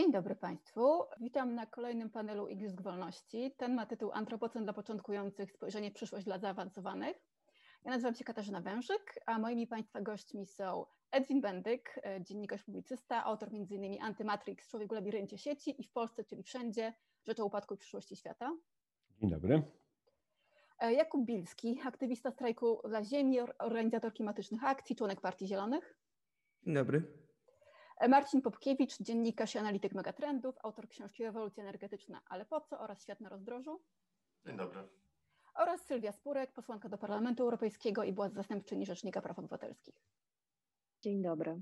Dzień dobry Państwu. Witam na kolejnym panelu Igrzysk Wolności. Ten ma tytuł Antropocen dla początkujących, spojrzenie w przyszłość dla zaawansowanych. Ja nazywam się Katarzyna Wężyk, a moimi Państwa gośćmi są Edwin Bendyk, e, dziennikarz publicysta, autor m.in. Antymatrix, Człowiek w labiryncie sieci i w Polsce, czyli wszędzie, Rzecz o upadku i przyszłości świata. Dzień dobry. E, Jakub Bilski, aktywista strajku dla ziemi, organizator klimatycznych akcji, członek Partii Zielonych. Dzień dobry. Marcin Popkiewicz, dziennikarz i analityk megatrendów, autor książki Rewolucja energetyczna, ale po co oraz Świat na rozdrożu. Dzień dobry. Oraz Sylwia Spurek, posłanka do Parlamentu Europejskiego i była zastępczyni Rzecznika Praw Obywatelskich. Dzień dobry.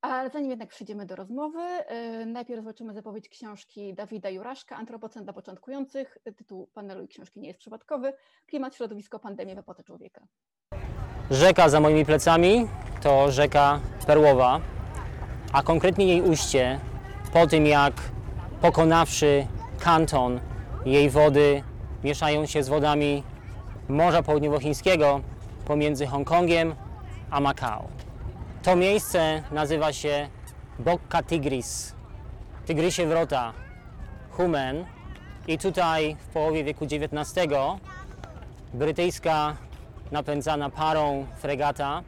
Ale zanim jednak przejdziemy do rozmowy, yy, najpierw zobaczymy zapowiedź książki Dawida Juraszka, Antropocen dla początkujących. Tytuł panelu i książki nie jest przypadkowy. Klimat, środowisko, pandemia w epoce człowieka. Rzeka za moimi plecami to rzeka Perłowa, a konkretnie jej ujście po tym jak pokonawszy kanton, jej wody mieszają się z wodami Morza Południowochińskiego pomiędzy Hongkongiem a Makao. To miejsce nazywa się Bocca Tigris, Tygrysie Wrota, Humen i tutaj w połowie wieku XIX brytyjska napędzana parą fregata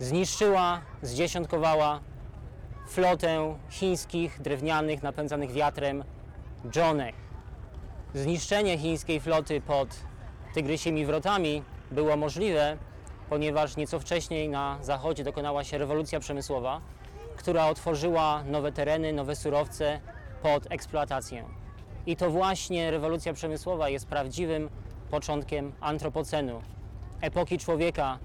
zniszczyła, zdziesiątkowała flotę chińskich drewnianych napędzanych wiatrem Johnek. Zniszczenie chińskiej floty pod Tygrysimi Wrotami było możliwe, ponieważ nieco wcześniej na zachodzie dokonała się rewolucja przemysłowa, która otworzyła nowe tereny, nowe surowce pod eksploatację. I to właśnie rewolucja przemysłowa jest prawdziwym początkiem antropocenu, epoki człowieka,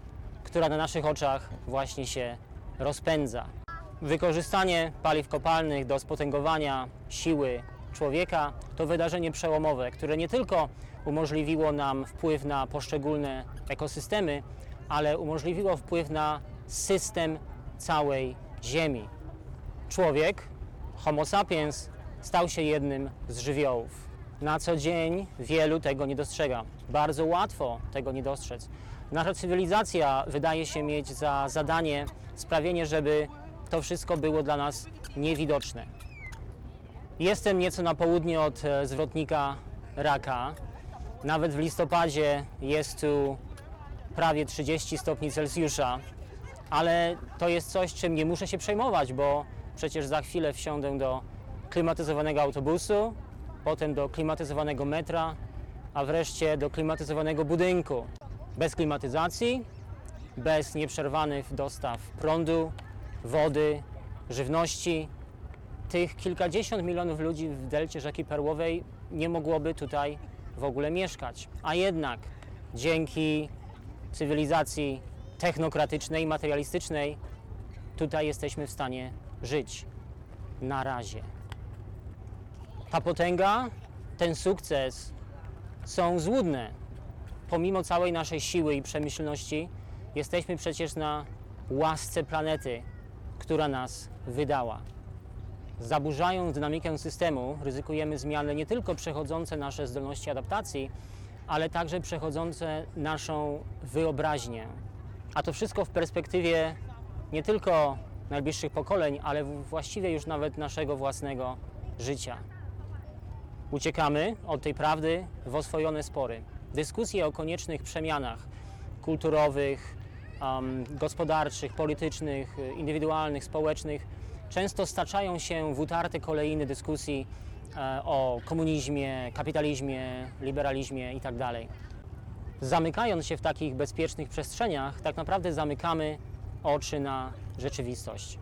która na naszych oczach właśnie się rozpędza. Wykorzystanie paliw kopalnych do spotęgowania siły człowieka to wydarzenie przełomowe, które nie tylko umożliwiło nam wpływ na poszczególne ekosystemy, ale umożliwiło wpływ na system całej Ziemi. Człowiek, Homo sapiens, stał się jednym z żywiołów. Na co dzień wielu tego nie dostrzega. Bardzo łatwo tego nie dostrzec. Nasza cywilizacja wydaje się mieć za zadanie sprawienie, żeby to wszystko było dla nas niewidoczne. Jestem nieco na południe od e, zwrotnika Raka. Nawet w listopadzie jest tu prawie 30 stopni Celsjusza, ale to jest coś, czym nie muszę się przejmować, bo przecież za chwilę wsiądę do klimatyzowanego autobusu, potem do klimatyzowanego metra, a wreszcie do klimatyzowanego budynku. Bez klimatyzacji, bez nieprzerwanych dostaw prądu, wody, żywności, tych kilkadziesiąt milionów ludzi w delcie rzeki Perłowej nie mogłoby tutaj w ogóle mieszkać. A jednak dzięki cywilizacji technokratycznej, materialistycznej, tutaj jesteśmy w stanie żyć. Na razie. Ta potęga, ten sukces są złudne. Pomimo całej naszej siły i przemyślności, jesteśmy przecież na łasce planety, która nas wydała. Zaburzając dynamikę systemu, ryzykujemy zmiany nie tylko przechodzące nasze zdolności adaptacji, ale także przechodzące naszą wyobraźnię. A to wszystko w perspektywie nie tylko najbliższych pokoleń, ale właściwie już nawet naszego własnego życia. Uciekamy od tej prawdy w oswojone spory. Dyskusje o koniecznych przemianach kulturowych, gospodarczych, politycznych, indywidualnych, społecznych często staczają się w utarte kolejny dyskusji e, o komunizmie, kapitalizmie, liberalizmie itd. Zamykając się w takich bezpiecznych przestrzeniach, tak naprawdę zamykamy oczy na rzeczywistość.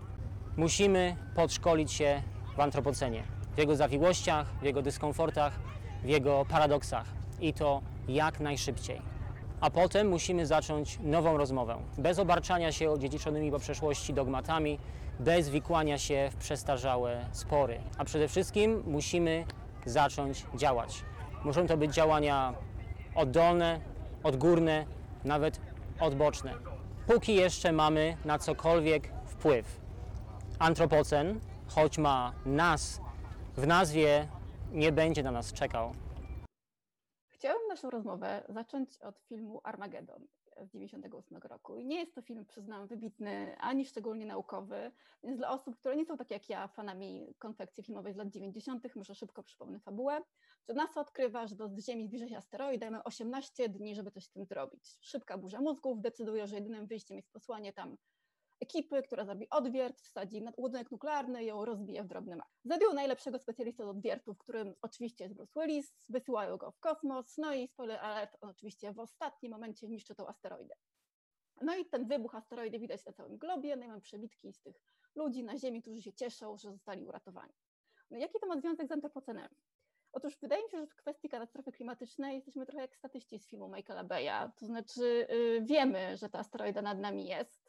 Musimy podszkolić się w antropocenie, w jego zawiłościach, w jego dyskomfortach, w jego paradoksach i to jak najszybciej. A potem musimy zacząć nową rozmowę, bez obarczania się odziedziczonymi po przeszłości dogmatami, bez wikłania się w przestarzałe spory. A przede wszystkim musimy zacząć działać. Muszą to być działania oddolne, odgórne, nawet odboczne. Póki jeszcze mamy na cokolwiek wpływ. Antropocen, choć ma nas w nazwie, nie będzie na nas czekał. Chciałabym naszą rozmowę zacząć od filmu Armageddon. z 98 roku. I nie jest to film, przyznam, wybitny, ani szczególnie naukowy, więc dla osób, które nie są tak jak ja fanami konfekcji filmowej z lat 90., może szybko przypomnę fabułę, że NASA odkrywa, że do Ziemi zbliża się asteroid, dajemy 18 dni, żeby coś z tym zrobić. Szybka burza mózgów decyduje, że jedynym wyjściem jest posłanie tam ekipy, która zrobi odwiert, wsadzi ładunek nuklearny i ją rozbije w drobny mak. Zabił najlepszego specjalistę od odwiertu, w którym oczywiście jest Bruce Willis, wysyłają go w kosmos, no i spoiler alert, on oczywiście w ostatnim momencie niszczy tą asteroidę. No i ten wybuch asteroidy widać na całym globie, no i mam przebitki z tych ludzi na Ziemi, którzy się cieszą, że zostali uratowani. No jaki to ma związek z antropocenem? Otóż wydaje mi się, że w kwestii katastrofy klimatycznej jesteśmy trochę jak statyści z filmu Michaela Beya, to znaczy yy, wiemy, że ta asteroida nad nami jest,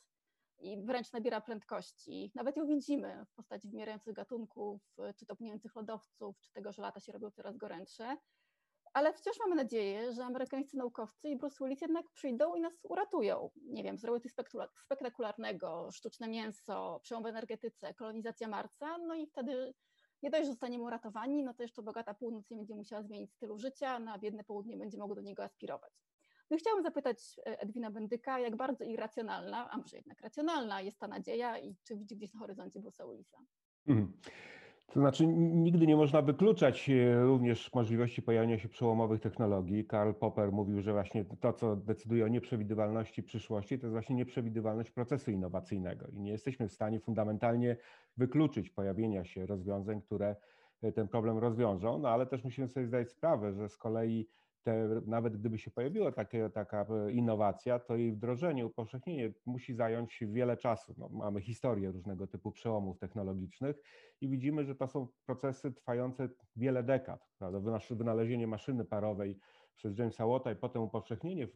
i wręcz nabiera prędkości. Nawet ją widzimy w postaci wymierających gatunków, czy to płynących lodowców, czy tego, że lata się robią coraz gorętsze. Ale wciąż mamy nadzieję, że amerykańscy naukowcy i Bruce Willis jednak przyjdą i nas uratują. Nie wiem, zrobią coś spektakularnego, sztuczne mięso, przełom w energetyce, kolonizacja Marsa, no i wtedy nie dość, że zostaniemy uratowani, no to jeszcze bogata północ nie będzie musiała zmienić stylu życia, no a biedne południe będzie mogło do niego aspirować. No chciałam zapytać e, Edwina Bendyka, jak bardzo irracjonalna, a może jednak racjonalna jest ta nadzieja i czy widzi gdzieś na horyzoncie Bruce'a Willisa? Mhm. To znaczy, nigdy nie można wykluczać e, również możliwości pojawienia się przełomowych technologii. Karl Popper mówił, że właśnie to, co decyduje o nieprzewidywalności przyszłości, to jest właśnie nieprzewidywalność procesu innowacyjnego. I nie jesteśmy w stanie fundamentalnie wykluczyć pojawienia się rozwiązań, które e, ten problem rozwiążą, no ale też musimy sobie zdać sprawę, że z kolei te, nawet gdyby się pojawiła takie, taka e, innowacja, to jej wdrożenie, upowszechnienie musi zająć wiele czasu. No, mamy historię różnego typu przełomów technologicznych i widzimy, że to są procesy trwające wiele dekad. Prawda? Wynalezienie maszyny parowej przez Jamesa Watta i potem upowszechnienie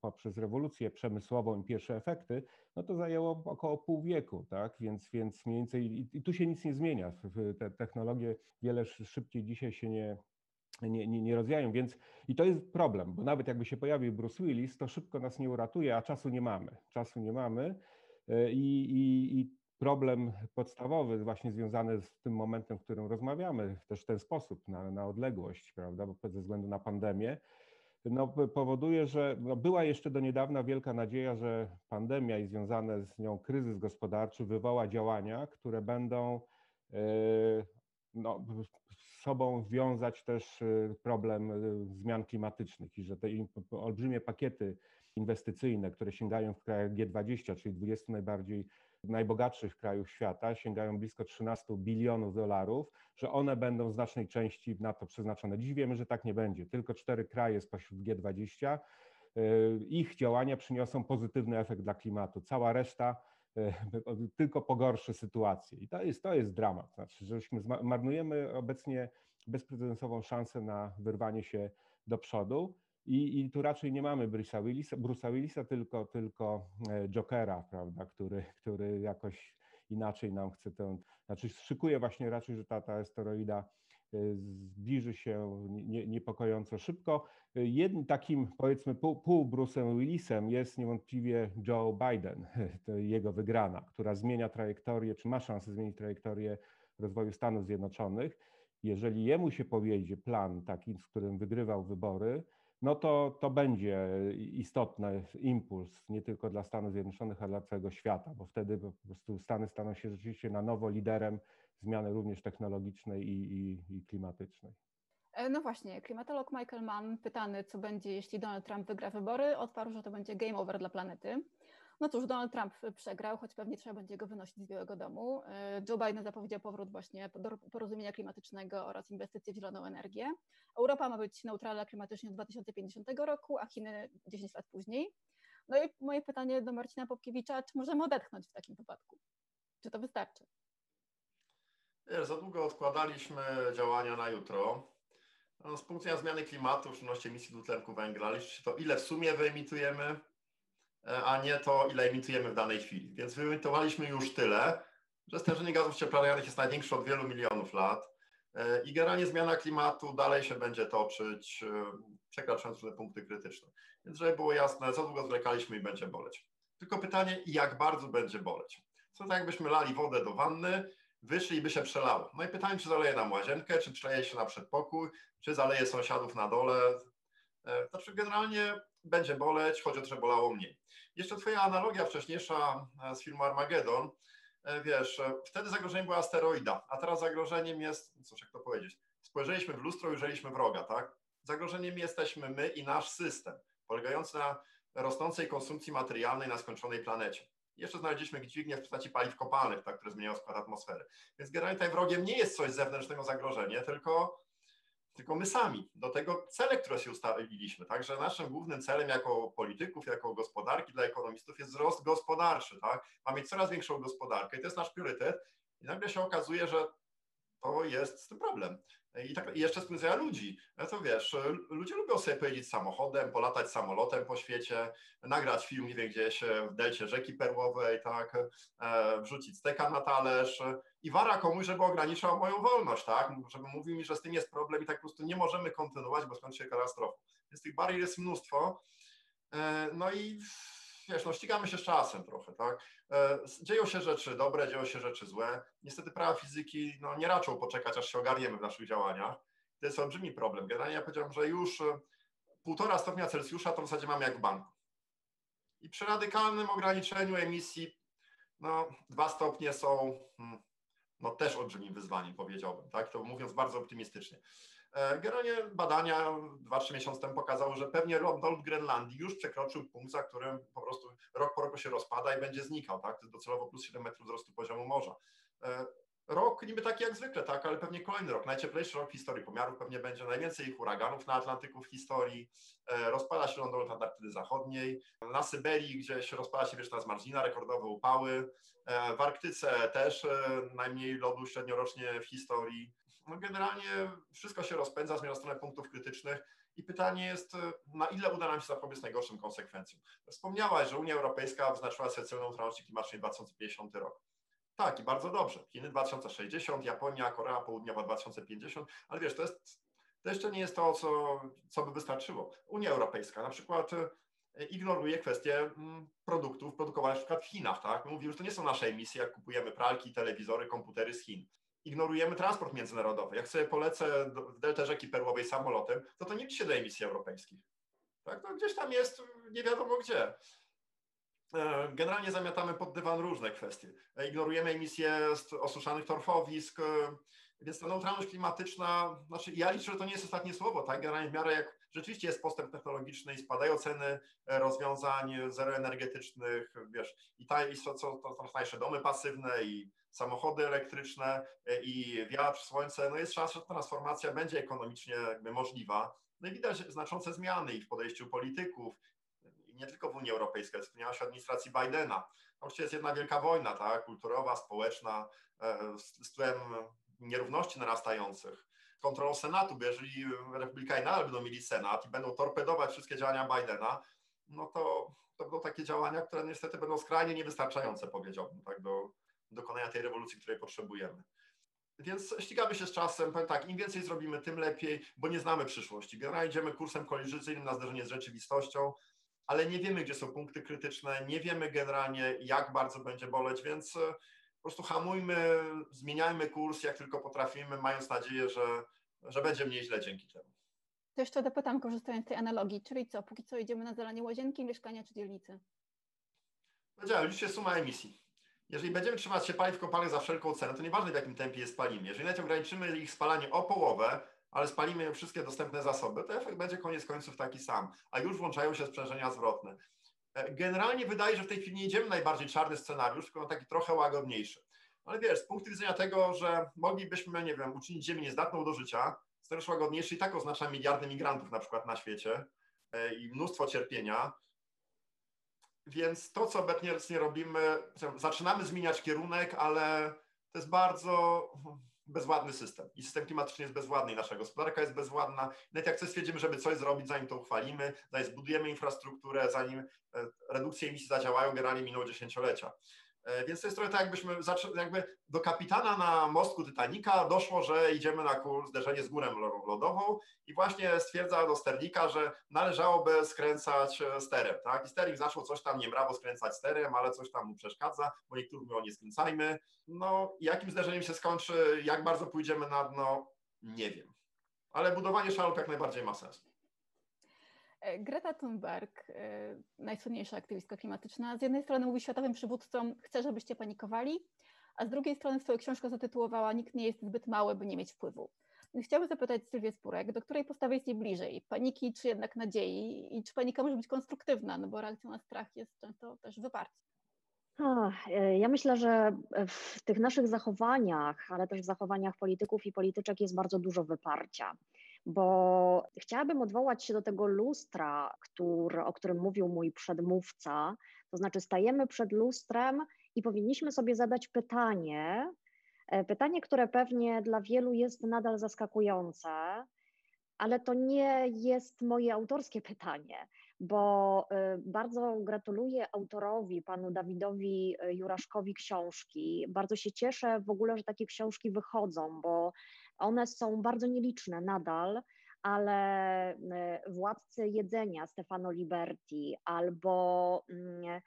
poprzez rewolucję przemysłową i pierwsze efekty, no to zajęło około pół wieku, tak? Więc, więc mniej więcej i, i tu się nic nie zmienia. Te technologie wiele szybciej dzisiaj się nie, nie, nie, nie rozwijają, więc i to jest problem, bo nawet jakby się pojawił Bruce Willis, to szybko nas nie uratuje, a czasu nie mamy. Czasu nie mamy e, i, i, i problem podstawowy właśnie związany z tym momentem, w którym rozmawiamy też w ten sposób, na, na odległość, prawda, bo ze względu na pandemię, no, powoduje, że no, była jeszcze do niedawna wielka nadzieja, że pandemia i związane z nią kryzys gospodarczy wywoła działania, które będą e, no, sobą wiązać też y, problem y, zmian klimatycznych i że te olbrzymie pakiety inwestycyjne, które sięgają w krajach G20, czyli 20 najbardziej najbogatszych krajów świata, sięgają blisko 13 bilionów dolarów, że one będą w znacznej części na to przeznaczone. Dziś wiemy, że tak nie będzie. Tylko cztery kraje spośród G20, y, ich działania przyniosą pozytywny efekt dla klimatu. Cała reszta tylko pogorszy sytuację. I to jest, to jest dramat. Znaczy, żeśmy marnujemy obecnie bezprecedensową szansę na wyrwanie się do przodu. I, i tu raczej nie mamy Bruce'a Willisa, Bruce'a Willisa tylko, tylko e, Jokera, prawda, który, który jakoś inaczej nam chce tę, znaczy szykuje właśnie raczej, że ta, ta asteroida Y, zbliży się niepokojąco szybko. Jednym takim, powiedzmy, pół, pół Bruce'em Willisem jest niewątpliwie Joe Biden, jego wygrana, która zmienia trajektorię, czy ma szansę zmienić trajektorię rozwoju Stanów Zjednoczonych. Jeżeli jemu się powiedzie plan taki, w którym wygrywał wybory, no to, to będzie istotny impuls nie tylko dla Stanów Zjednoczonych, ale dla całego świata, bo wtedy po prostu Stany staną się rzeczywiście na nowo liderem zmiany również technologicznej i, i, i klimatycznej. E, no właśnie, klimatolog Michael Mann, pytany, co będzie, jeśli Donald Trump wygra wybory, odparł, że to będzie game over dla planety. No cóż, Donald Trump przegrał, choć pewnie trzeba będzie go wynosić z Białego Domu. E, Joe Biden zapowiedział powrót właśnie do porozumienia klimatycznego oraz inwestycje w zieloną energię. Europa ma być neutralna klimatycznie od 2050 roku, a Chiny 10 lat później. No i moje pytanie do Marcina Popkiewicza, czy możemy odetchnąć w takim wypadku? Czy to wystarczy? Wiesz, za długo odkładaliśmy działania na jutro. No, z punktu widzenia zmiany klimatu, w szczególności emisji dwutlenku węgla, liczy to, ile w sumie wyemitujemy, e, a nie to, ile emitujemy w danej chwili. Więc wyemitowaliśmy już tyle, że stężenie gazów cieplarnianych jest największe od wielu milionów lat e, i generalnie zmiana klimatu dalej się będzie toczyć, e, przekraczając różne punkty krytyczne. Więc żeby było jasne, za długo zwlekaliśmy i będzie boleć. Tylko pytanie, jak bardzo będzie boleć? Co tak jakbyśmy lali wodę do wanny, wyszli i by się przelało. No i pytanie, czy zaleje nam łazienkę, czy przeleje się na przedpokój, czy zaleje sąsiadów na dole. E, znaczy generalnie będzie boleć, choć o bolało mniej. Jeszcze twoja analogia wcześniejsza z filmu Armageddon, wiesz, wtedy zagrożeniem była asteroida, a teraz zagrożeniem jest, cóż jak to powiedzieć, spojrzeliśmy w lustro i ujrzeliśmy wroga, tak? Zagrożeniem jesteśmy my i nasz system, polegający na rosnącej konsumpcji materialnej na skończonej planecie. Jeszcze znaleźliśmy dźwignię w postaci paliw kopalnych, tak, które zmieniają skład atmosfery. Więc generalnie tutaj wrogiem nie jest coś zewnętrznego zagrożenia, tylko, tylko my sami. Do tego cele, które się ustaliliśmy. Także naszym głównym celem jako polityków, jako gospodarki dla ekonomistów jest wzrost gospodarczy. Tak? Mamy coraz większą gospodarkę i to jest nasz priorytet. I nagle się okazuje, że to jest z tym problem. I, tak, i jeszcze spędzają ludzi. No to wiesz, ludzie lubią sobie pojeździć samochodem, polatać samolotem po świecie, nagrać film, nie wiem, gdzieś w delcie rzeki perłowej, tak, e, wrzucić steka na talerz i wara komuś, żeby ograniczał moją wolność, tak, żeby mówił mi, że z tym jest problem i tak po prostu nie możemy kontynuować, bo skończy się katastrofą. Więc tych barier jest mnóstwo. E, no i wiesz, no ścigamy się z czasem trochę, tak? E, dzieją się rzeczy dobre, dzieją się rzeczy złe. Niestety prawa fizyki no, nie raczą poczekać, aż się ogarniemy w naszych działaniach. To jest olbrzymi problem. Generalnie ja powiedziałem, że już e, półtora stopnia Celsjusza to w zasadzie mamy jak w banku. I przy radykalnym ograniczeniu emisji, no, dwa stopnie są hmm, no, też olbrzymim wyzwaniem, powiedziałbym, tak? To mówiąc bardzo optymistycznie. E, generalnie badania 2-3 miesiące temu pokazały, że pewnie ląd Grenlandii już przekroczył punkt, za którym po prostu rok po roku się rozpada i będzie znikał, tak? To docelowo plus 7 metrów wzrostu poziomu morza. E, rok niby taki jak zwykle, tak, ale pewnie kolejny rok, najcieplejszy rok w historii pomiarów, pewnie będzie najwięcej huraganów na Atlantyku w historii, e, rozpada się lądolot Antarktydy Zachodniej, na Syberii gdzieś rozpada się wieczna zmarzlina, rekordowe upały, w Arktyce też najmniej lodu średniorocznie w historii, no generalnie wszystko się rozpędza, zmierza w stronę punktów krytycznych i pytanie jest, na ile uda nam się zapobiec najgorszym konsekwencjom. Wspomniałaś, że Unia Europejska wyznaczyła sobie cel neutralności klimatycznej 2050 rok. Tak, i bardzo dobrze. Chiny 2060, Japonia, Korea Południowa 2050, ale wiesz, to, jest, to jeszcze nie jest to, co, co by wystarczyło. Unia Europejska na przykład e, ignoruje kwestię mm, produktów produkowanych na przykład w Chinach. Tak? Że to nie są nasze emisje, jak kupujemy pralki, telewizory, komputery z Chin ignorujemy transport międzynarodowy. Jak sobie polecę w deltę rzeki Perłowej samolotem, to to nie do emisji europejskich. Tak? No gdzieś tam jest, nie wiadomo gdzie. E, generalnie zamiatamy pod dywan różne kwestie. E, ignorujemy emisje z osuszanych torfowisk, e, więc ta neutralność klimatyczna, znaczy ja liczę, że to nie jest ostatnie słowo, tak? Generalnie w miarę jak rzeczywiście jest postęp technologiczny i spadają ceny rozwiązań zeroenergetycznych, wiesz, i, ta, i co, co, to, najsze domy pasywne i samochody elektryczne e, i wiatr, słońce, no jest szansa, że transformacja będzie ekonomicznie jakby możliwa. No i widać znaczące zmiany i w podejściu polityków, nie tylko w Unii Europejskiej, wspomniałaś o administracji Bidena. Oczywiście jest jedna wielka wojna, tak, kulturowa, społeczna, e, z, z tłem nierówności narastających, kontrolą Senatu, bo jeżeli Republikanie nadal będą mieli Senat i będą torpedować wszystkie działania Bidena, no to, to będą takie działania, które niestety będą skrajnie niewystarczające, powiedziałbym, tak, do, dokonania tej rewolucji, której potrzebujemy. Więc ścigamy się z czasem, powiem tak, im więcej zrobimy, tym lepiej, bo nie znamy przyszłości. Generalnie idziemy kursem kolizyjnym na zderzenie z rzeczywistością, ale nie wiemy, gdzie są punkty krytyczne, nie wiemy generalnie, jak bardzo będzie boleć, więc po prostu hamujmy, zmieniajmy kurs, jak tylko potrafimy, mając nadzieję, że, że będzie mniej źle dzięki temu. To jeszcze dopytam, korzystając z tej analogii, czyli co, póki co idziemy na zalanie łazienki, mieszkania czy dzielnicy? Powiedziałem, liczy się suma emisji jeżeli będziemy trzymać się paliw kopalnych za wszelką cenę, to nieważne w jakim tempie je spalimy. Jeżeli nawet ograniczymy ich spalanie o połowę, ale spalimy wszystkie dostępne zasoby, to efekt będzie koniec końców taki sam, a już włączają się sprzężenia zwrotne. E, generalnie wydaje, że w tej chwili nie idziemy najbardziej czarny scenariusz, tylko taki trochę łagodniejszy. Ale wiesz, z punktu widzenia tego, że moglibyśmy, nie wiem, uczynić Ziemię niezdatną do życia, scenariusz łagodniejszy i tak oznacza miliardy migrantów na przykład na świecie e, i mnóstwo cierpienia, więc to, co obecnie robimy, zaczynamy zmieniać kierunek, ale to jest bardzo bezładny system. I system klimatyczny jest bezładny, i nasza gospodarka jest bezładna. Nawet jak coś stwierdzimy, żeby coś zrobić, zanim to uchwalimy, zanim zbudujemy infrastrukturę, zanim e, redukcje emisji zadziałają, generalnie minęło dziesięciolecia. E, więc to jest trochę tak, jakbyśmy jakby do kapitana na mostku Titanica doszło, że idziemy na kurs zderzenie z górą lodową i właśnie stwierdza do sternika, że należałoby skręcać e, sterem. Tak? I sternik zaczął coś tam niemrawo skręcać sterem, ale coś tam mu przeszkadza, bo niektórzy mówią nie skręcajmy. No jakim zderzeniem się skończy, jak bardzo pójdziemy na dno, nie wiem. Ale budowanie szalup jak najbardziej ma sens. E, Greta Thunberg, e, najsłynniejsza aktywistka klimatyczna, z jednej strony mówi światowym przywódcom, chce, żebyście panikowali, a z drugiej strony swoją książkę zatytułowała Nikt nie jest zbyt mały, by nie mieć wpływu. Chciałabym zapytać Sylwię Spurek, do której postawy jest jej bliżej? Paniki czy jednak nadziei? I czy panika może być konstruktywna? No bo reakcją na strach jest często też wyparcie. E, ja myślę, że w tych naszych zachowaniach, ale też w zachowaniach polityków i polityczek jest bardzo dużo wyparcia bo chciałabym odwołać się do tego lustra, który, o którym mówił mój przedmówca. To znaczy, stajemy przed lustrem i powinniśmy sobie zadać pytanie, e, pytanie, które pewnie dla wielu jest nadal zaskakujące, ale to nie jest moje autorskie pytanie, bo e, bardzo gratuluję autorowi, panu Dawidowi e, Juraszkowi książki. Bardzo się cieszę w ogóle, że takie książki wychodzą, bo one są bardzo nieliczne nadal, ale e, Władcy Jedzenia Stefano Liberti albo mm,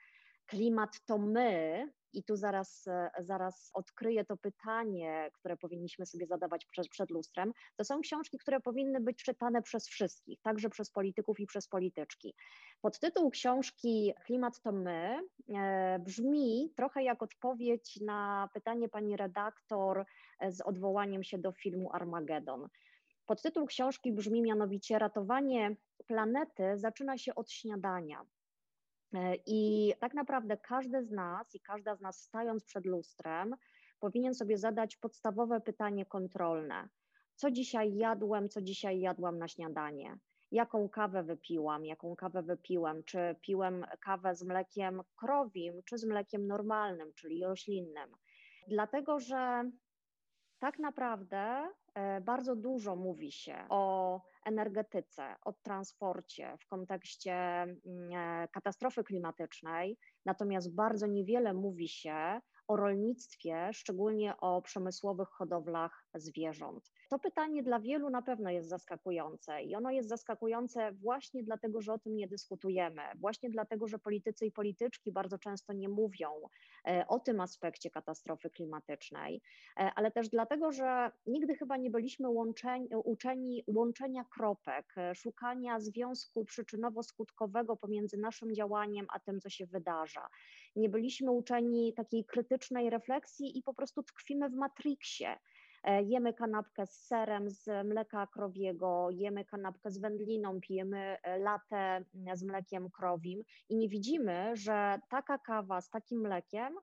Klimat to my, i tu zaraz, e, zaraz odkryję to pytanie, które powinniśmy sobie zadawać przed, przed lustrem. To są książki, które powinny być czytane przez wszystkich, także przez polityków i przez polityczki. Podtytuł książki Klimat to my e, brzmi trochę jak odpowiedź na pytanie pani redaktor e, z odwołaniem się do filmu Armagedon. Podtytuł książki brzmi mianowicie Ratowanie planety zaczyna się od śniadania. E, I tak naprawdę każdy z nas i każda z nas stając przed lustrem powinien sobie zadać podstawowe pytanie kontrolne. Co dzisiaj jadłem, co dzisiaj jadłam na śniadanie? Jaką kawę wypiłam, jaką kawę wypiłem? Czy piłem kawę z mlekiem krowim, czy z mlekiem normalnym, czyli roślinnym? Dlatego, że tak naprawdę e, bardzo dużo mówi się o energetyce, o transporcie w kontekście mm, e, katastrofy klimatycznej, natomiast bardzo niewiele mówi się o rolnictwie, szczególnie o przemysłowych hodowlach zwierząt. To pytanie dla wielu na pewno jest zaskakujące i ono jest zaskakujące właśnie dlatego, że o tym nie dyskutujemy, właśnie dlatego, że politycy i polityczki bardzo często nie mówią e, o tym aspekcie katastrofy klimatycznej, e, ale też dlatego, że nigdy chyba nie byliśmy łączeni, uczeni łączenia kropek, e, szukania związku przyczynowo-skutkowego pomiędzy naszym działaniem a tym, co się wydarza. Nie byliśmy uczeni takiej krytycznej refleksji i po prostu tkwimy w matriksie. E, jemy kanapkę z serem z mleka krowiego, jemy kanapkę z wędliną, pijemy e, latę z mlekiem krowim i nie widzimy, że taka kawa z takim mlekiem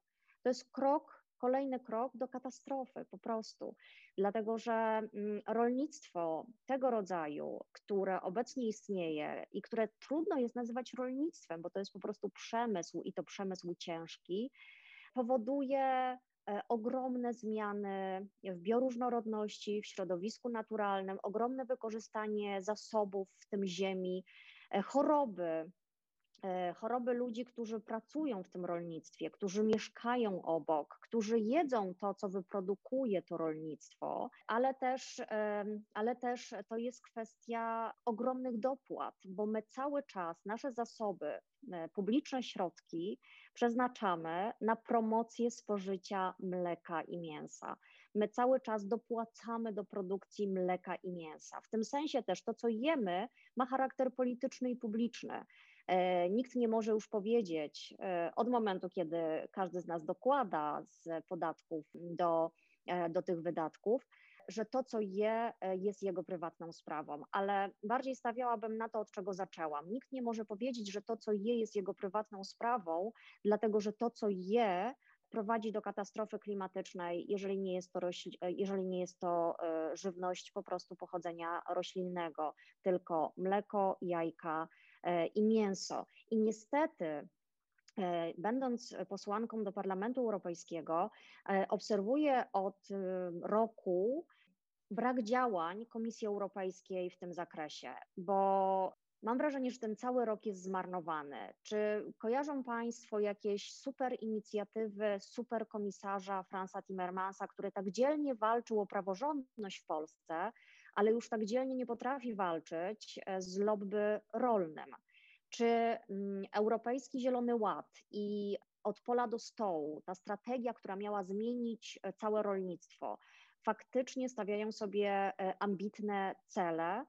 to jest krok, kolejny krok do katastrofy po prostu. Dlatego, że mm, rolnictwo tego rodzaju, które obecnie istnieje i które trudno jest nazywać rolnictwem, bo to jest po prostu przemysł i to przemysł ciężki, powoduje E, ogromne zmiany w bioróżnorodności, w środowisku naturalnym, ogromne wykorzystanie zasobów, w tym ziemi, e, choroby, choroby ludzi, którzy pracują w tym rolnictwie, którzy mieszkają obok, którzy jedzą to, co wyprodukuje to rolnictwo, ale też, ale też to jest kwestia ogromnych dopłat, bo my cały czas nasze zasoby, publiczne środki przeznaczamy na promocję spożycia mleka i mięsa. My cały czas dopłacamy do produkcji mleka i mięsa. W tym sensie też to, co jemy, ma charakter polityczny i publiczny. E, nikt nie może już powiedzieć e, od momentu, kiedy każdy z nas dokłada z podatków do, e, do tych wydatków, że to, co je, jest jego prywatną sprawą, ale bardziej stawiałabym na to, od czego zaczęłam. Nikt nie może powiedzieć, że to, co je, jest jego prywatną sprawą, dlatego że to, co je, prowadzi do katastrofy klimatycznej, jeżeli nie jest to, e, jeżeli nie jest to żywność po prostu pochodzenia roślinnego, tylko mleko, jajka i mięso. I niestety Będąc posłanką do Parlamentu Europejskiego, obserwuję od roku brak działań Komisji Europejskiej w tym zakresie, bo mam wrażenie, że ten cały rok jest zmarnowany. Czy kojarzą Państwo jakieś super inicjatywy super komisarza Franza Timmermansa, który tak dzielnie walczył o praworządność w Polsce, ale już tak dzielnie nie potrafi walczyć e, z lobby rolnym? Czy mm, Europejski Zielony Ład i od pola do stołu, ta strategia, która miała zmienić e, całe rolnictwo, faktycznie stawiają sobie e, ambitne cele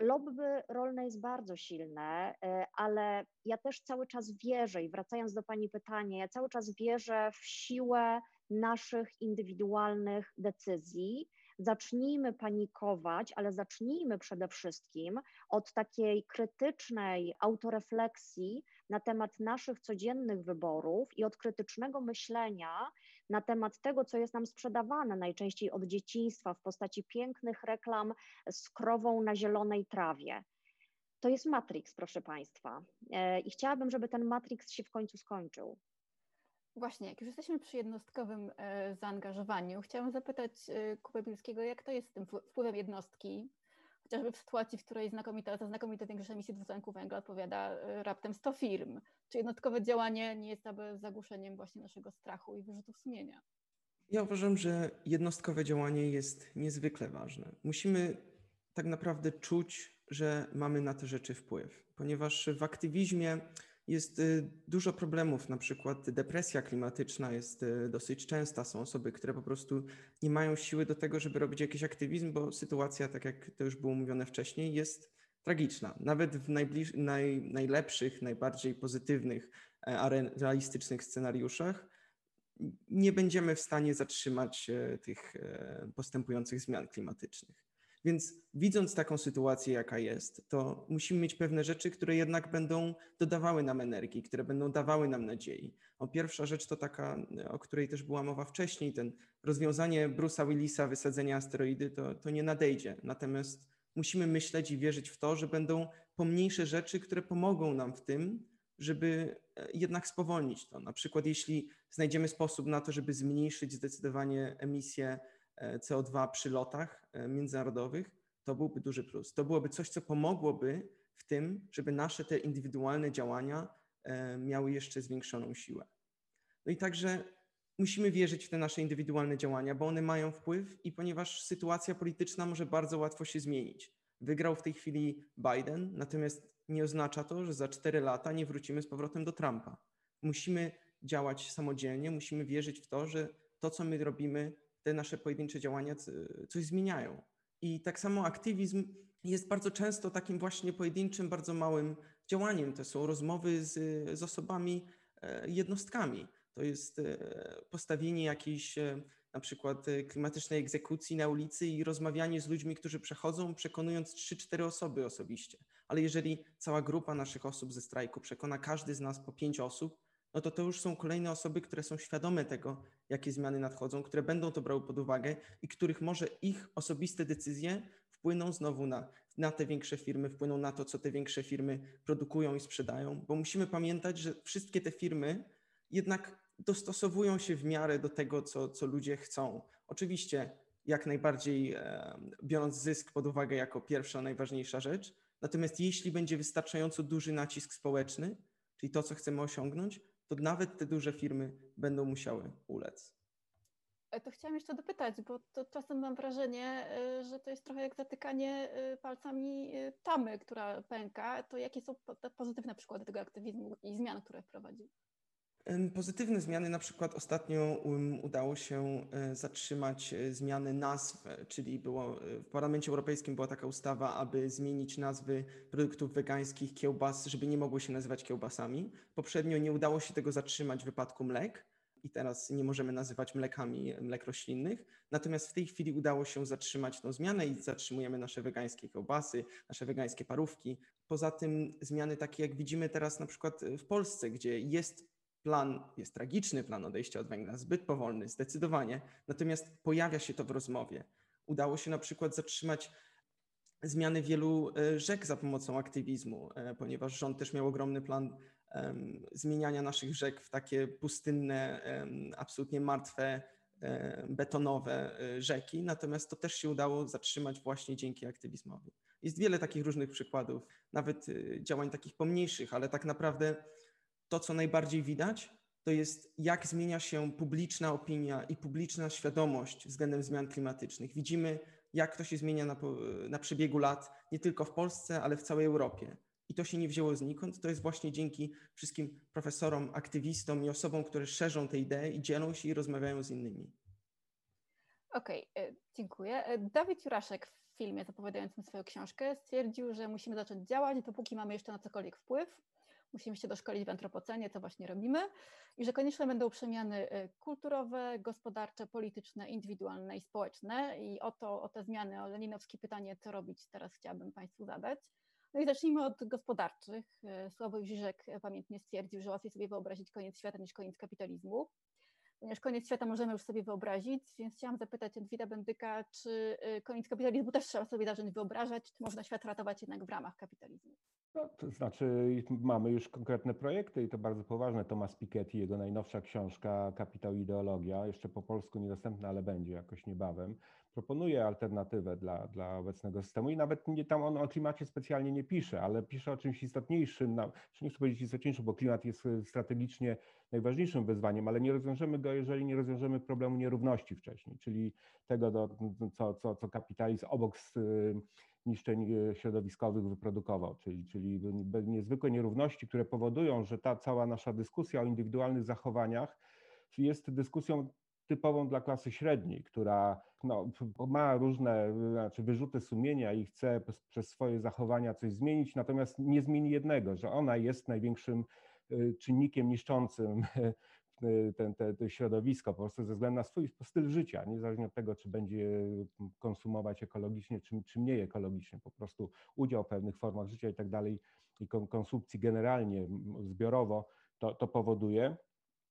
lobby rolne jest bardzo silne, ale ja też cały czas wierzę i wracając do Pani pytania, ja cały czas wierzę w siłę naszych indywidualnych decyzji. Zacznijmy panikować, ale zacznijmy przede wszystkim od takiej krytycznej autorefleksji na temat naszych codziennych wyborów i od krytycznego myślenia na temat tego, co jest nam sprzedawane najczęściej od dzieciństwa w postaci pięknych reklam z krową na zielonej trawie. To jest Matrix, proszę Państwa. E, I chciałabym, żeby ten Matrix się w końcu skończył. Właśnie, jak już jesteśmy przy jednostkowym e, zaangażowaniu, chciałam zapytać e, Kubę Bilskiego, jak to jest z tym wpływem jednostki, chociażby w sytuacji, w której znakomita, za znakomite większość emisji dwutlenku węgla odpowiada e, raptem 100 firm. Czy jednostkowe działanie nie jest aby zagłuszeniem właśnie naszego strachu i wyrzutów sumienia? Ja uważam, że jednostkowe działanie jest niezwykle ważne. Musimy tak naprawdę czuć, że mamy na te rzeczy wpływ, ponieważ w aktywizmie jest y, dużo problemów, na przykład depresja klimatyczna jest y, dosyć częsta. Są osoby, które po prostu nie mają siły do tego, żeby robić jakiś aktywizm, bo sytuacja, tak jak to już było mówione wcześniej, jest tragiczna. Nawet w najbliż, naj, najlepszych, najbardziej pozytywnych, e, realistycznych scenariuszach nie będziemy w stanie zatrzymać e, tych e, postępujących zmian klimatycznych. Więc widząc taką sytuację, jaka jest, to musimy mieć pewne rzeczy, które jednak będą dodawały nam energii, które będą dawały nam nadziei. O pierwsza rzecz to taka, o której też była mowa wcześniej, ten rozwiązanie Bruce'a Willisa, wysadzenia asteroidy, to, to nie nadejdzie. Natomiast musimy myśleć i wierzyć w to, że będą pomniejsze rzeczy, które pomogą nam w tym, żeby e, jednak spowolnić to. Na przykład, jeśli znajdziemy sposób na to, żeby zmniejszyć zdecydowanie emisję CO2 przy lotach e, międzynarodowych, to byłby duży plus. To byłoby coś, co pomogłoby w tym, żeby nasze te indywidualne działania e, miały jeszcze zwiększoną siłę. No i także musimy wierzyć w te nasze indywidualne działania, bo one mają wpływ i ponieważ sytuacja polityczna może bardzo łatwo się zmienić. Wygrał w tej chwili Biden, natomiast nie oznacza to, że za cztery lata nie wrócimy z powrotem do Trumpa. Musimy działać samodzielnie, musimy wierzyć w to, że to, co my robimy, te nasze pojedyncze działania coś zmieniają. I tak samo aktywizm jest bardzo często takim właśnie pojedynczym, bardzo małym działaniem. To są rozmowy z, z osobami, e, jednostkami. To jest e, postawienie jakiejś e, na przykład klimatycznej egzekucji na ulicy i rozmawianie z ludźmi, którzy przechodzą, przekonując 3-4 osoby osobiście. Ale jeżeli cała grupa naszych osób ze strajku przekona każdy z nas po 5 osób, no to to już są kolejne osoby, które są świadome tego, jakie zmiany nadchodzą, które będą to brały pod uwagę i których może ich osobiste decyzje wpłyną znowu na, na te większe firmy, wpłyną na to, co te większe firmy produkują i sprzedają, bo musimy pamiętać, że wszystkie te firmy jednak dostosowują się w miarę do tego, co, co ludzie chcą. Oczywiście, jak najbardziej biorąc zysk pod uwagę jako pierwsza, najważniejsza rzecz, natomiast jeśli będzie wystarczająco duży nacisk społeczny, czyli to, co chcemy osiągnąć, to nawet te duże firmy będą musiały ulec. E, to chciałam jeszcze dopytać, bo to czasem mam wrażenie, e, że to jest trochę jak zatykanie e, palcami tamy, która pęka. To jakie są pozytywne przykłady tego aktywizmu i zmian, które wprowadził? Pozytywne zmiany, na przykład ostatnio um, udało się e, zatrzymać e, zmiany nazw, e, czyli było, w Parlamencie Europejskim była taka ustawa, aby zmienić nazwy produktów wegańskich, kiełbas, żeby nie mogły się nazywać kiełbasami. Poprzednio nie udało się tego zatrzymać w wypadku mlek i teraz nie możemy nazywać mlekami mlek roślinnych. Natomiast w tej chwili udało się zatrzymać tą zmianę i zatrzymujemy nasze wegańskie kiełbasy, nasze wegańskie parówki. Poza tym zmiany takie, jak widzimy teraz na przykład w Polsce, gdzie jest plan jest tragiczny, plan odejścia od węgla, zbyt powolny, zdecydowanie, natomiast pojawia się to w rozmowie. Udało się na przykład zatrzymać zmiany wielu e, rzek za pomocą aktywizmu, e, ponieważ rząd też miał ogromny plan um, zmieniania naszych rzek w takie pustynne, um, absolutnie martwe, um, betonowe rzeki, natomiast to też się udało zatrzymać właśnie dzięki aktywizmowi. Jest wiele takich różnych przykładów, nawet działań takich pomniejszych, ale tak naprawdę to, co najbardziej widać, to jest jak zmienia się publiczna opinia i publiczna świadomość względem zmian klimatycznych. Widzimy, jak to się zmienia na, na przebiegu lat, nie tylko w Polsce, ale w całej Europie. I to się nie wzięło znikąd. To jest właśnie dzięki wszystkim profesorom, aktywistom i osobom, które szerzą te idee i dzielą się i rozmawiają z innymi. Okej, okay, dziękuję. Dawid Juraszek w filmie zapowiadającym swoją książkę stwierdził, że musimy zacząć działać, dopóki mamy jeszcze na cokolwiek wpływ. Musimy się doszkolić w antropocenie, co właśnie robimy, i że konieczne będą przemiany kulturowe, gospodarcze, polityczne, indywidualne i społeczne. I o, to, o te zmiany, o leninowskie pytanie, co robić, teraz chciałabym Państwu zadać. No i zacznijmy od gospodarczych. Sławoj Żyżek pamiętnie stwierdził, że łatwiej sobie wyobrazić koniec świata niż koniec kapitalizmu ponieważ koniec świata możemy już sobie wyobrazić, więc chciałam zapytać Edwida Bendyka, czy y, koniec kapitalizmu też trzeba sobie zacząć wyobrażać, czy można świat ratować jednak w ramach kapitalizmu? No, to znaczy mamy już konkretne projekty i to bardzo poważne. Thomas Piketty, jego najnowsza książka Kapitał i Ideologia, jeszcze po polsku niedostępna, ale będzie jakoś niebawem, proponuje alternatywę dla, dla obecnego systemu i nawet nie, tam on o klimacie specjalnie nie pisze, ale pisze o czymś istotniejszym, no, nie chcę powiedzieć istotniejszym, bo klimat jest y, strategicznie najważniejszym wyzwaniem, ale nie rozwiążemy go, jeżeli nie rozwiążemy problemu nierówności wcześniej, czyli tego, do, co, co, co kapitalizm obok niszczeń e, środowiskowych wyprodukował, czyli, czyli niezwykłe nierówności, które powodują, że ta cała nasza dyskusja o indywidualnych zachowaniach jest dyskusją typową dla klasy średniej, która no, ma różne znaczy wyrzuty sumienia i chce przez swoje zachowania coś zmienić, natomiast nie zmieni jednego, że ona jest największym e, czynnikiem niszczącym ten, te, środowisko po prostu ze względu na swój styl życia, niezależnie od tego, czy będzie konsumować ekologicznie, czy, czy mniej ekologicznie, po prostu udział w pewnych formach życia i tak dalej i konsumpcji generalnie, zbiorowo, to, to powoduje.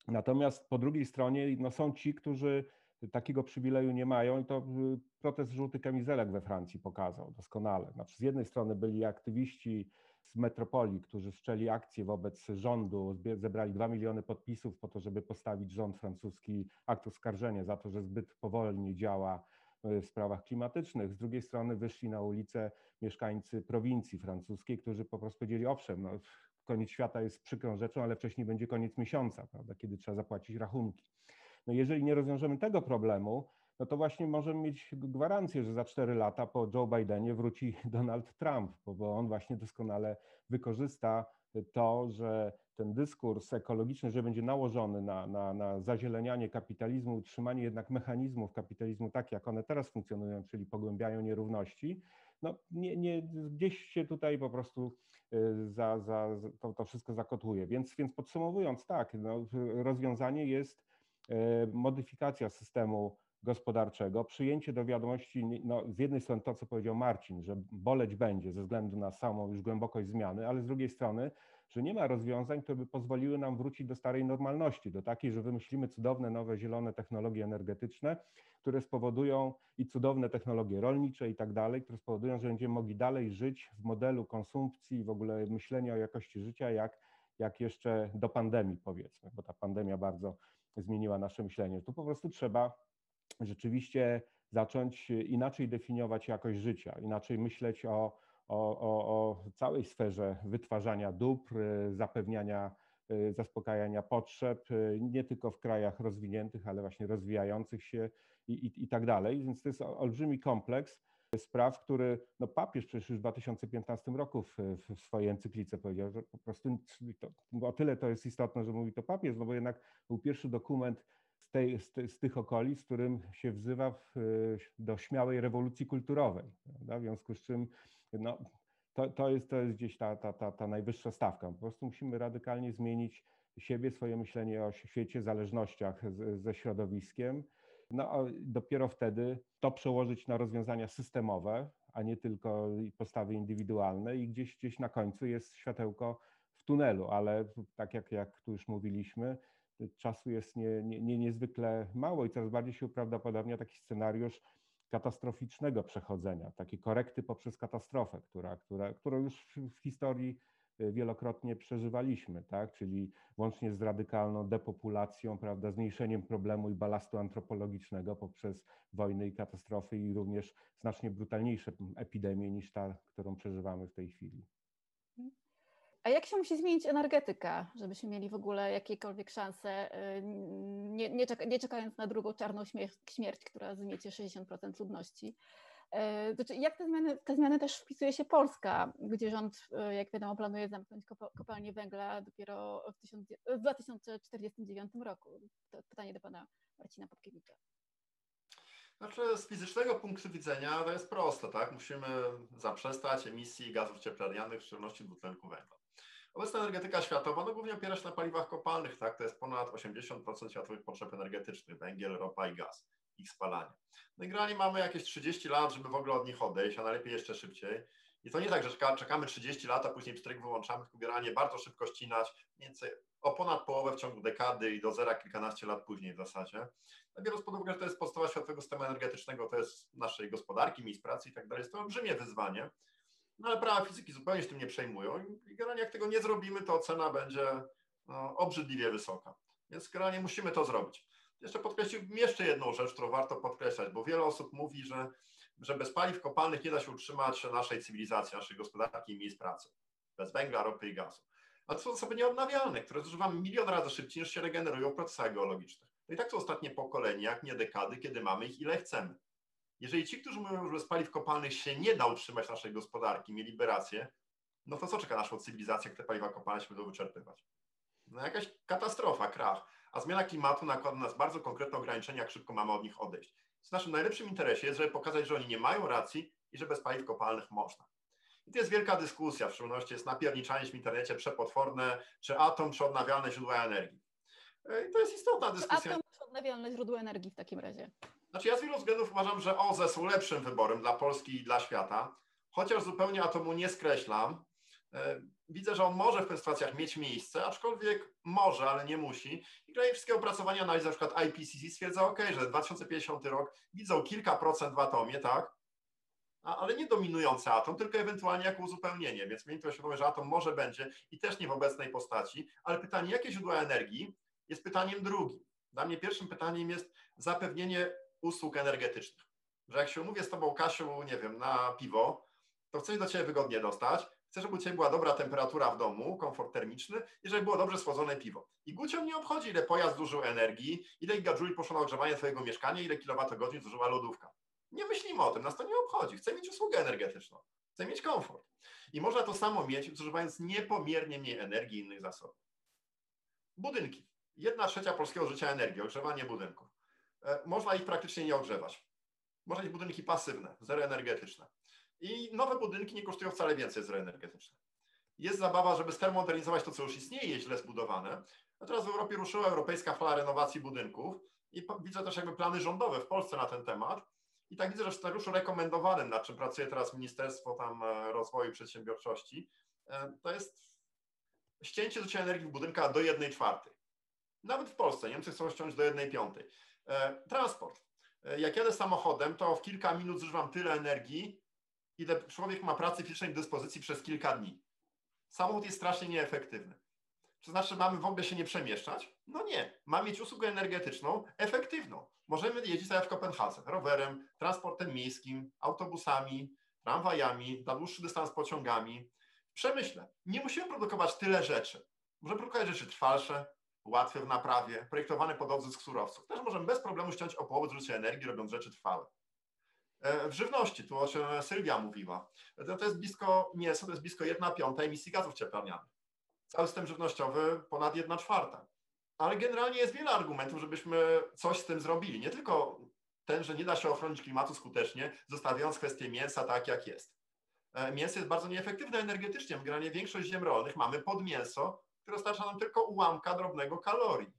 Natomiast po drugiej stronie no, są ci, którzy takiego przywileju nie mają i to y, protest żółty kamizelek we Francji pokazał doskonale. Znaczy z jednej strony byli aktywiści z metropolii, którzy wszczęli akcję wobec rządu, zebrali 2 miliony podpisów po to, żeby postawić rząd francuski akt oskarżenia za to, że zbyt powolnie działa e, w sprawach klimatycznych. Z drugiej strony wyszli na ulicę mieszkańcy prowincji francuskiej, którzy po prostu powiedzieli, owszem, no, koniec świata jest przykrą rzeczą, ale wcześniej będzie koniec miesiąca, prawda, kiedy trzeba zapłacić rachunki. No jeżeli nie rozwiążemy tego problemu, no to właśnie możemy mieć gwarancję, że za cztery lata po Joe Bidenie wróci Donald Trump, bo on właśnie doskonale wykorzysta to, że ten dyskurs ekologiczny, że będzie nałożony na, na, na zazielenianie kapitalizmu, utrzymanie jednak mechanizmów kapitalizmu tak, jak one teraz funkcjonują, czyli pogłębiają nierówności, no nie, nie, gdzieś się tutaj po prostu y, za, za, to, to wszystko zakotuje. Więc, więc podsumowując, tak, no, rozwiązanie jest y, modyfikacja systemu gospodarczego, przyjęcie do wiadomości, no, z jednej strony to, co powiedział Marcin, że boleć będzie ze względu na samą już głębokość zmiany, ale z drugiej strony, że nie ma rozwiązań, które by pozwoliły nam wrócić do starej normalności, do takiej, że wymyślimy cudowne, nowe, zielone technologie energetyczne, które spowodują i cudowne technologie rolnicze i tak dalej, które spowodują, że będziemy mogli dalej żyć w modelu konsumpcji, w ogóle myślenia o jakości życia, jak, jak jeszcze do pandemii powiedzmy, bo ta pandemia bardzo zmieniła nasze myślenie. Tu po prostu trzeba rzeczywiście zacząć inaczej definiować jakość życia, inaczej myśleć o, o, o, o całej sferze wytwarzania dóbr, zapewniania, zaspokajania potrzeb, nie tylko w krajach rozwiniętych, ale właśnie rozwijających się i, i, i tak dalej. Więc to jest olbrzymi kompleks spraw, który no papież przecież już w 2015 roku w, w swojej encyklice powiedział, że po prostu to, o tyle to jest istotne, że mówi to papież, no bo jednak był pierwszy dokument tej, z, z, tych okolic, którym się wzywa w, do śmiałej rewolucji kulturowej. Prawda? W związku z czym no, to, to, jest, to jest gdzieś ta, ta, ta, ta najwyższa stawka. Po prostu musimy radykalnie zmienić siebie, swoje myślenie o świecie, zależnościach z, ze środowiskiem. No a dopiero wtedy to przełożyć na rozwiązania systemowe, a nie tylko postawy indywidualne i gdzieś, gdzieś na końcu jest światełko w tunelu, ale tak jak, jak tu już mówiliśmy, czasu jest nie, nie, nie, niezwykle mało i coraz bardziej się uprawdopodobnia taki scenariusz katastroficznego przechodzenia, takiej korekty poprzez katastrofę, która, która, którą już w, historii y, wielokrotnie przeżywaliśmy, tak? czyli łącznie z radykalną depopulacją, prawda, zmniejszeniem problemu i balastu antropologicznego poprzez wojny i katastrofy i również znacznie brutalniejsze epidemie niż ta, którą przeżywamy w tej chwili. A jak się musi zmienić energetyka, żebyśmy mieli w ogóle jakiekolwiek szanse, y, nie, nie, czeka, nie czekając na drugą czarną śmierć, która zmiecie 60% ludności? Znaczy, jak te zmiany, te zmiany też wpisuje się Polska, gdzie rząd, y, jak wiadomo, planuje zamknąć kopalnię węgla dopiero w, w 2049 roku? To pytanie do pana Marcina Podkiewicza. Znaczy z fizycznego punktu widzenia to jest proste, tak? Musimy zaprzestać emisji gazów cieplarnianych, w szczególności dwutlenku węgla. Obecna energetyka światowa no, głównie opiera się na paliwach kopalnych, tak? To jest ponad 80% światowych potrzeb energetycznych, węgiel, ropa i gaz, ich spalanie. No i generalnie mamy jakieś 30 lat, żeby w ogóle od nich odejść, a najlepiej jeszcze szybciej. I to nie tak, że czekamy 30 lat, a później pstryk wyłączamy, tylko generalnie bardzo szybko ścinać, więcej o ponad połowę w ciągu dekady i do zera kilkanaście lat później w zasadzie. No, biorąc pod uwagę, że to jest podstawa światowego systemu energetycznego, to jest naszej gospodarki, miejsc pracy i tak dalej, jest to olbrzymie wyzwanie. No ale prawa fizyki zupełnie się tym nie przejmują i generalnie jak tego nie zrobimy, to cena będzie no, obrzydliwie wysoka. Więc generalnie musimy to zrobić. Jeszcze podkreśliłbym jeszcze jedną rzecz, którą warto podkreślać, bo wiele osób mówi, że, że bez paliw kopalnych nie da się utrzymać naszej cywilizacji, naszej gospodarki i miejsc pracy. Bez węgla, ropy i gazu. A to są zasoby nieodnawialne, które zużywamy milion razy szybciej niż się regenerują w procesach geologicznych. No i tak to ostatnie pokolenia, jak nie dekady, kiedy mamy ich ile chcemy. Jeżeli ci, którzy mówią, że bez paliw kopalnych się nie da utrzymać naszej gospodarki, mieliby rację, no to co czeka naszą cywilizację, jak te paliwa kopalne się będą wyczerpywać? No jakaś katastrofa, krach. A zmiana klimatu nakłada na nas bardzo konkretne ograniczenia, jak szybko mamy od nich odejść. W naszym najlepszym interesie jest, żeby pokazać, że oni nie mają racji i że bez paliw kopalnych można. I to jest wielka dyskusja, w szczególności jest napierniczanie w internecie przepotworne, czy atom, czy odnawialne źródła energii. E, I to jest istotna dyskusja. Atom czy odnawialne źródło energii w takim razie? Znaczy ja z wielu względów uważam, że OZE są lepszym wyborem dla Polski i dla świata, chociaż zupełnie atomu nie skreślam. E, widzę, że on może w pewnych sytuacjach mieć miejsce, aczkolwiek może, ale nie musi. I kraje wszystkie opracowania analiz, na przykład IPCC stwierdza, ok, że 2050 rok widzą kilka procent w atomie, tak? ale nie dominujący atom, tylko ewentualnie jako uzupełnienie. Więc miejmy to świadomość, że atom może będzie i też nie w obecnej postaci, ale pytanie, jakie źródła energii, jest pytaniem drugim. Dla mnie pierwszym pytaniem jest zapewnienie usług energetycznych. Że jak się umówię z Tobą, Kasiu, nie wiem, na piwo, to chcę do Ciebie wygodnie dostać, chcę, żeby u Ciebie była dobra temperatura w domu, komfort termiczny i żeby było dobrze schłodzone piwo. I Gucio nie obchodzi, ile pojazd zużył energii, ile gigajouli poszło na ogrzewanie Twojego mieszkania, ile kilowatogodzin zużyła lodówka. Nie myślimy o tym, nas to nie obchodzi. Chcę mieć usługę energetyczną, chcę mieć komfort. I można to samo mieć, zużywając niepomiernie mniej energii i innych zasobów. Budynki. Jedna trzecia polskiego życia energii, ogrzewanie budynków. E, można ich praktycznie nie ogrzewać. Można mieć budynki pasywne, zeroenergetyczne. I nowe budynki nie kosztują wcale więcej zeroenergetyczne. Jest zabawa, żeby stermodernizować to, co już istnieje, źle zbudowane. A teraz w Europie ruszyła europejska fala renowacji budynków i widzę też jakby plany rządowe w Polsce na ten temat. I tak widzę, że w scenariuszu rekomendowanym, nad czym pracuje teraz Ministerstwo tam e, Rozwoju Przedsiębiorczości, e, to jest ścięcie zużycia energii w budynkach do 1 czwartej. Nawet w Polsce Niemcy chcą ściąć do 1 piątej. E, transport. Jak jadę samochodem, to w kilka minut zużywam tyle energii, ile człowiek ma pracy fizycznej dyspozycji przez kilka dni. Samochód jest strasznie nieefektywny. To znaczy, mamy w ogóle się nie przemieszczać? No nie. Mamy mieć usługę energetyczną efektywną. Możemy jeździć tak jak w Kopenhadze, rowerem, transportem miejskim, autobusami, tramwajami, na dłuższy dystans pociągami. W przemyśle nie musimy produkować tyle rzeczy. Możemy produkować rzeczy trwalsze, łatwe w naprawie, projektowane pod odzysk surowców. Też możemy bez problemu ściąć o połowę zużycia energii, robiąc rzeczy trwałe. E, w żywności, tu o czym Sylwia mówiła, to jest blisko mięso, to jest blisko 1 piąta emisji gazów cieplarnianych. Cały system żywnościowy ponad 1 czwarta. Ale generalnie jest wiele argumentów, żebyśmy coś z tym zrobili. Nie tylko ten, że nie da się ochronić klimatu skutecznie, zostawiając kwestię mięsa tak, jak jest. E, mięso jest bardzo nieefektywne energetycznie. Generalnie większość ziem rolnych mamy pod mięso, które dostarcza nam tylko ułamka drobnego kalorii.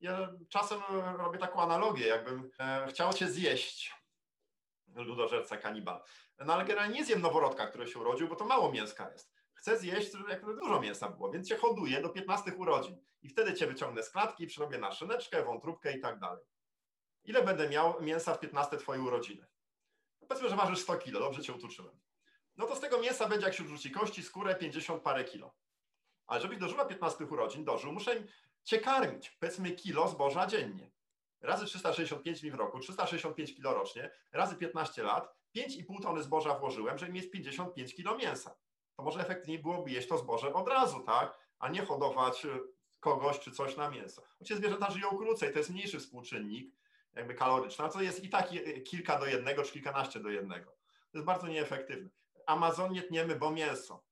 Ja czasem robię taką analogię, jakbym e, chciał cię zjeść, ludożerca kanibal. No ale generalnie nie zjem noworodka, który się urodził, bo to mało mięska jest chcę zjeść, żeby dużo mięsa było, więc cię hoduję do 15 urodzin i wtedy cię wyciągnę z klatki, przerobię na szyneczkę, wątróbkę i tak dalej. Ile będę miał mięsa w 15 twojej urodziny? No powiedzmy, że ważysz 100 kilo, dobrze cię utuczyłem. No to z tego mięsa będzie, jak się rzuci kości, skórę, 50 parę kilo. Ale żebyś dożyła 15 urodzin, dożył, muszę cię karmić, powiedzmy kilo zboża dziennie. Razy 365 dni w roku, 365 kilo rocznie, razy 15 lat, 5,5 tony zboża włożyłem, żeby mieć 55 kilo mięsa to może efektywniej byłoby jeść to zboże od razu, tak? A nie hodować y, kogoś czy coś na mięso. Oczywiście zwierzęta żyją krócej, to jest mniejszy współczynnik jakby kaloryczny, a jest i tak kilka do jednego czy kilkanaście do jednego. To jest bardzo nieefektywne. Amazonię tniemy, bo mięso.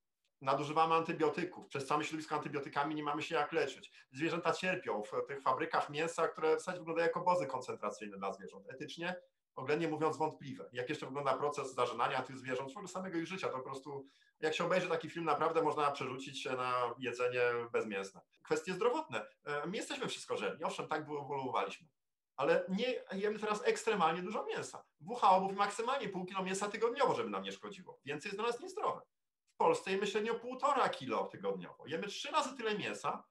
Nadużywamy antybiotyków. Przez całe środowisko antybiotykami nie mamy się jak leczyć. Zwierzęta cierpią w tych fabrykach mięsa, które w zasadzie wyglądają jako obozy koncentracyjne dla zwierząt. Etycznie oględnie mówiąc wątpliwe. Jak jeszcze wygląda proces zażynania tych zwierząt, w ogóle samego ich życia, to po prostu jak się obejrzy taki film, naprawdę można przerzucić się na jedzenie bezmięsne. Kwestie zdrowotne. E, my jesteśmy wszystko żerni, owszem, tak wyewoluowaliśmy ale nie jemy teraz ekstremalnie dużo mięsa. WHO mówi maksymalnie pół kilo mięsa tygodniowo, żeby nam nie szkodziło. Więcej jest dla nas niezdrowe. Polsce jemy średnio półtora kilo tygodniowo. Jemy trzy razy tyle mięsa,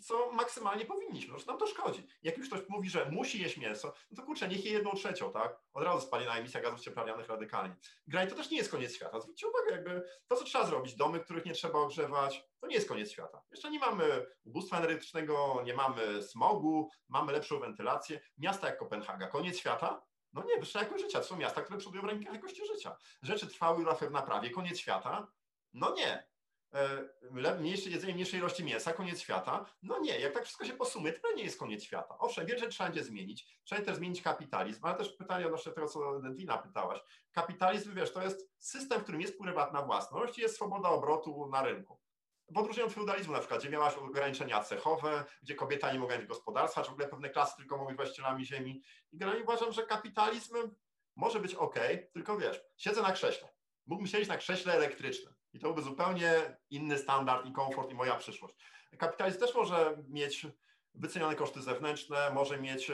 co maksymalnie powinniśmy, że nam to szkodzi. Jak już ktoś mówi, że musi jeść mięso, no to kurczę, niech je jedną trzecią, tak? Od razu spadnie na emisja gazów cieplarnianych radykalnie. Graj to też nie jest koniec świata. Zwróćcie uwagę, jakby to, co trzeba zrobić, domy, których nie trzeba ogrzewać, to nie jest koniec świata. Jeszcze nie mamy ubóstwa energetycznego, nie mamy smogu, mamy lepszą wentylację. Miasta jak Kopenhaga, koniec świata? No nie, wyższa jakość życia. To są miasta, które przodują w rankingach jakości życia. Rzeczy trwały w naprawie, koniec świata? No nie. E, mniejsze jedzenie mniejszej ilości mięsa, koniec świata. No nie, jak tak wszystko się posumuje, to nie jest koniec świata. Owszem, wiele trzeba będzie zmienić. Trzeba też zmienić kapitalizm, ale też pytanie odnośnie tego, co Dentwina pytałaś. Kapitalizm, wiesz, to jest system, w którym jest prywatna własność i jest swoboda obrotu na rynku. W odróżnieniu od feudalizmu na przykład, gdzie miałaś ograniczenia cechowe, gdzie kobieta nie mogła mieć gospodarstwa, czy w ogóle pewne klasy tylko mogły być właścicielami ziemi. I generalnie uważam, że kapitalizm może być ok, tylko wiesz, siedzę na krześle. Mógłbym siedzieć na krześle elektrycznym i to byłby zupełnie inny standard i komfort i moja przyszłość. Kapitalizm też może mieć wycenione koszty zewnętrzne, może mieć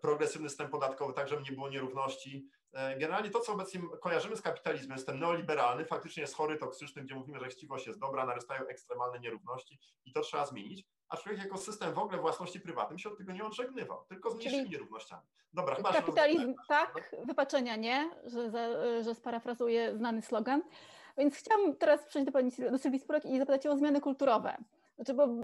progresywny system podatkowy, tak żeby nie było nierówności. E, generalnie to, co obecnie kojarzymy z kapitalizmem, system neoliberalny, faktycznie jest chory, toksyczny, gdzie mówimy, że chciwość jest dobra, narystają ekstremalne nierówności i to trzeba zmienić. A człowiek jako system w ogóle własności prywatnej się od tego nie odżegnywał, tylko z mniejszymi nierównościami. Dobra, chyba Kapitalizm tak, wypaczenia nie, że, że sparafrazuję znany slogan. Więc chciałam teraz przejść do pani do Sylwii Spurek i zapytać o zmiany kulturowe. Znaczy, bo y,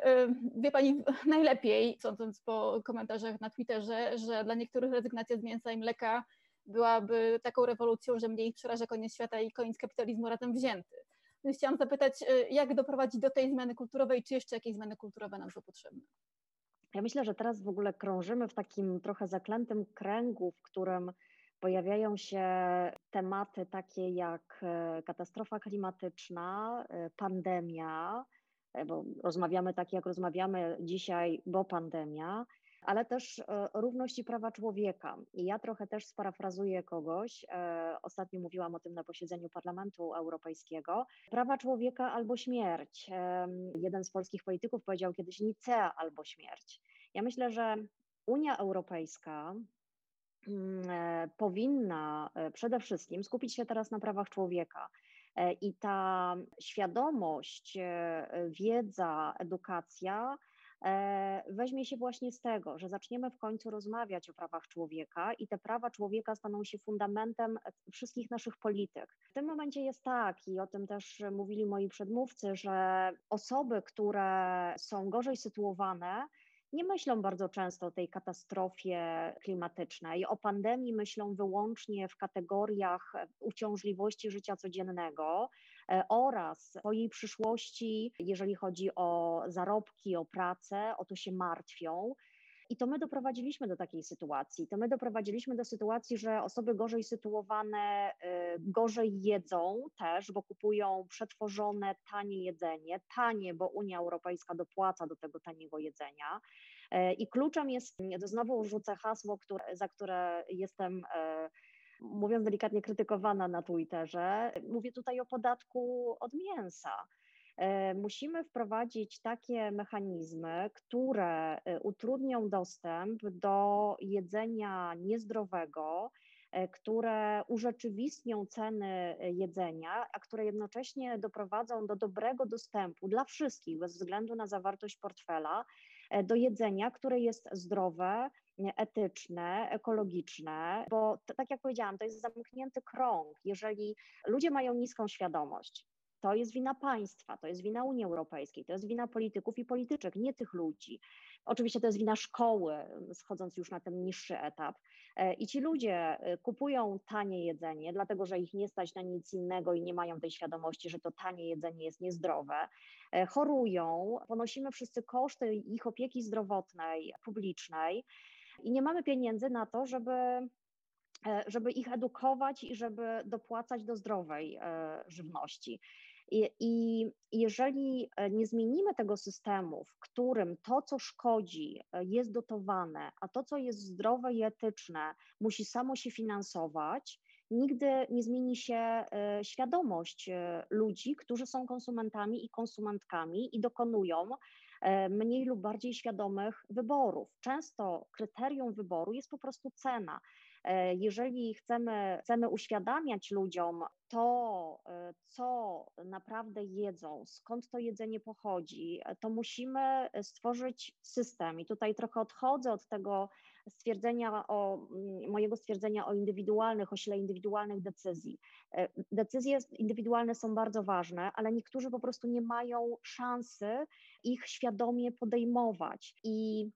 wie Pani najlepiej, sądząc po komentarzach na Twitterze, że dla niektórych rezygnacja z mięsa i mleka byłaby taką rewolucją, że mnie ich przeraża koniec świata i koniec kapitalizmu razem wzięty. Więc chciałam zapytać, y, jak doprowadzić do tej zmiany kulturowej, czy jeszcze jakieś zmiany kulturowe nam są potrzebne? Ja myślę, że teraz w ogóle krążymy w takim trochę zaklętym kręgu, w którym pojawiają się tematy takie jak e, katastrofa klimatyczna, e, pandemia, e, bo rozmawiamy tak, jak rozmawiamy dzisiaj, bo pandemia, ale też równość i prawa człowieka. I ja trochę też sparafrazuję kogoś, ostatnio mówiłam o tym na posiedzeniu Parlamentu Europejskiego, prawa człowieka albo śmierć. Jeden z polskich polityków powiedział kiedyś Nicea albo śmierć. Ja myślę, że Unia Europejska powinna e, przede wszystkim skupić się teraz na prawach człowieka. E, I ta świadomość, wiedza, edukacja weźmie się właśnie z tego, że zaczniemy w końcu rozmawiać o prawach człowieka i te prawa człowieka staną się fundamentem wszystkich naszych polityk. W tym momencie jest tak, i o tym też mówili moi przedmówcy, że osoby, które są gorzej sytuowane, nie myślą bardzo często o tej katastrofie klimatycznej. O pandemii myślą wyłącznie w kategoriach uciążliwości życia codziennego e, oraz o jej przyszłości, jeżeli chodzi o zarobki, o pracę, o to się martwią. I to my doprowadziliśmy do takiej sytuacji. To my doprowadziliśmy do sytuacji, że osoby gorzej sytuowane y, gorzej jedzą też, bo kupują przetworzone, tanie jedzenie. Tanie, bo Unia Europejska dopłaca do tego taniego jedzenia. E, I kluczem jest, to znowu rzucę hasło, które, za które jestem e, mówiąc delikatnie, krytykowana na Twitterze. Mówię tutaj o podatku od mięsa. E, musimy wprowadzić takie mechanizmy, które e, utrudnią dostęp do jedzenia niezdrowego, e, które urzeczywistnią ceny jedzenia, a które jednocześnie doprowadzą do dobrego dostępu dla wszystkich, bez względu na zawartość portfela, do jedzenia, które jest zdrowe, etyczne, ekologiczne, bo tak jak powiedziałam, to jest zamknięty krąg. Jeżeli ludzie mają niską świadomość, to jest wina państwa, to jest wina Unii Europejskiej, to jest wina polityków i polityczek, nie tych ludzi. Oczywiście to jest wina szkoły, schodząc już na ten niższy etap. E, I ci ludzie e, kupują tanie jedzenie, dlatego że ich nie stać na nic innego i nie mają tej świadomości, że to tanie jedzenie jest niezdrowe. E, chorują, ponosimy wszyscy koszty ich opieki zdrowotnej, publicznej i nie mamy pieniędzy na to, żeby żeby ich edukować i żeby dopłacać do zdrowej żywności. I, I, jeżeli e, nie zmienimy tego systemu, w którym to, co szkodzi, e, jest dotowane, a to, co jest zdrowe i etyczne, musi samo się finansować, nigdy nie zmieni się e, świadomość ludzi, którzy są konsumentami i konsumentkami i dokonują mniej lub bardziej świadomych wyborów. Często kryterium wyboru jest po prostu cena. E, jeżeli chcemy, chcemy uświadamiać ludziom to, e, co naprawdę jedzą, skąd to jedzenie pochodzi, e, to musimy stworzyć system. I tutaj trochę odchodzę od tego stwierdzenia o, mm, mojego stwierdzenia o indywidualnych, o sile indywidualnych decyzji. Decyzje indywidualne są bardzo ważne, ale niektórzy po prostu nie mają szansy ich świadomie podejmować. I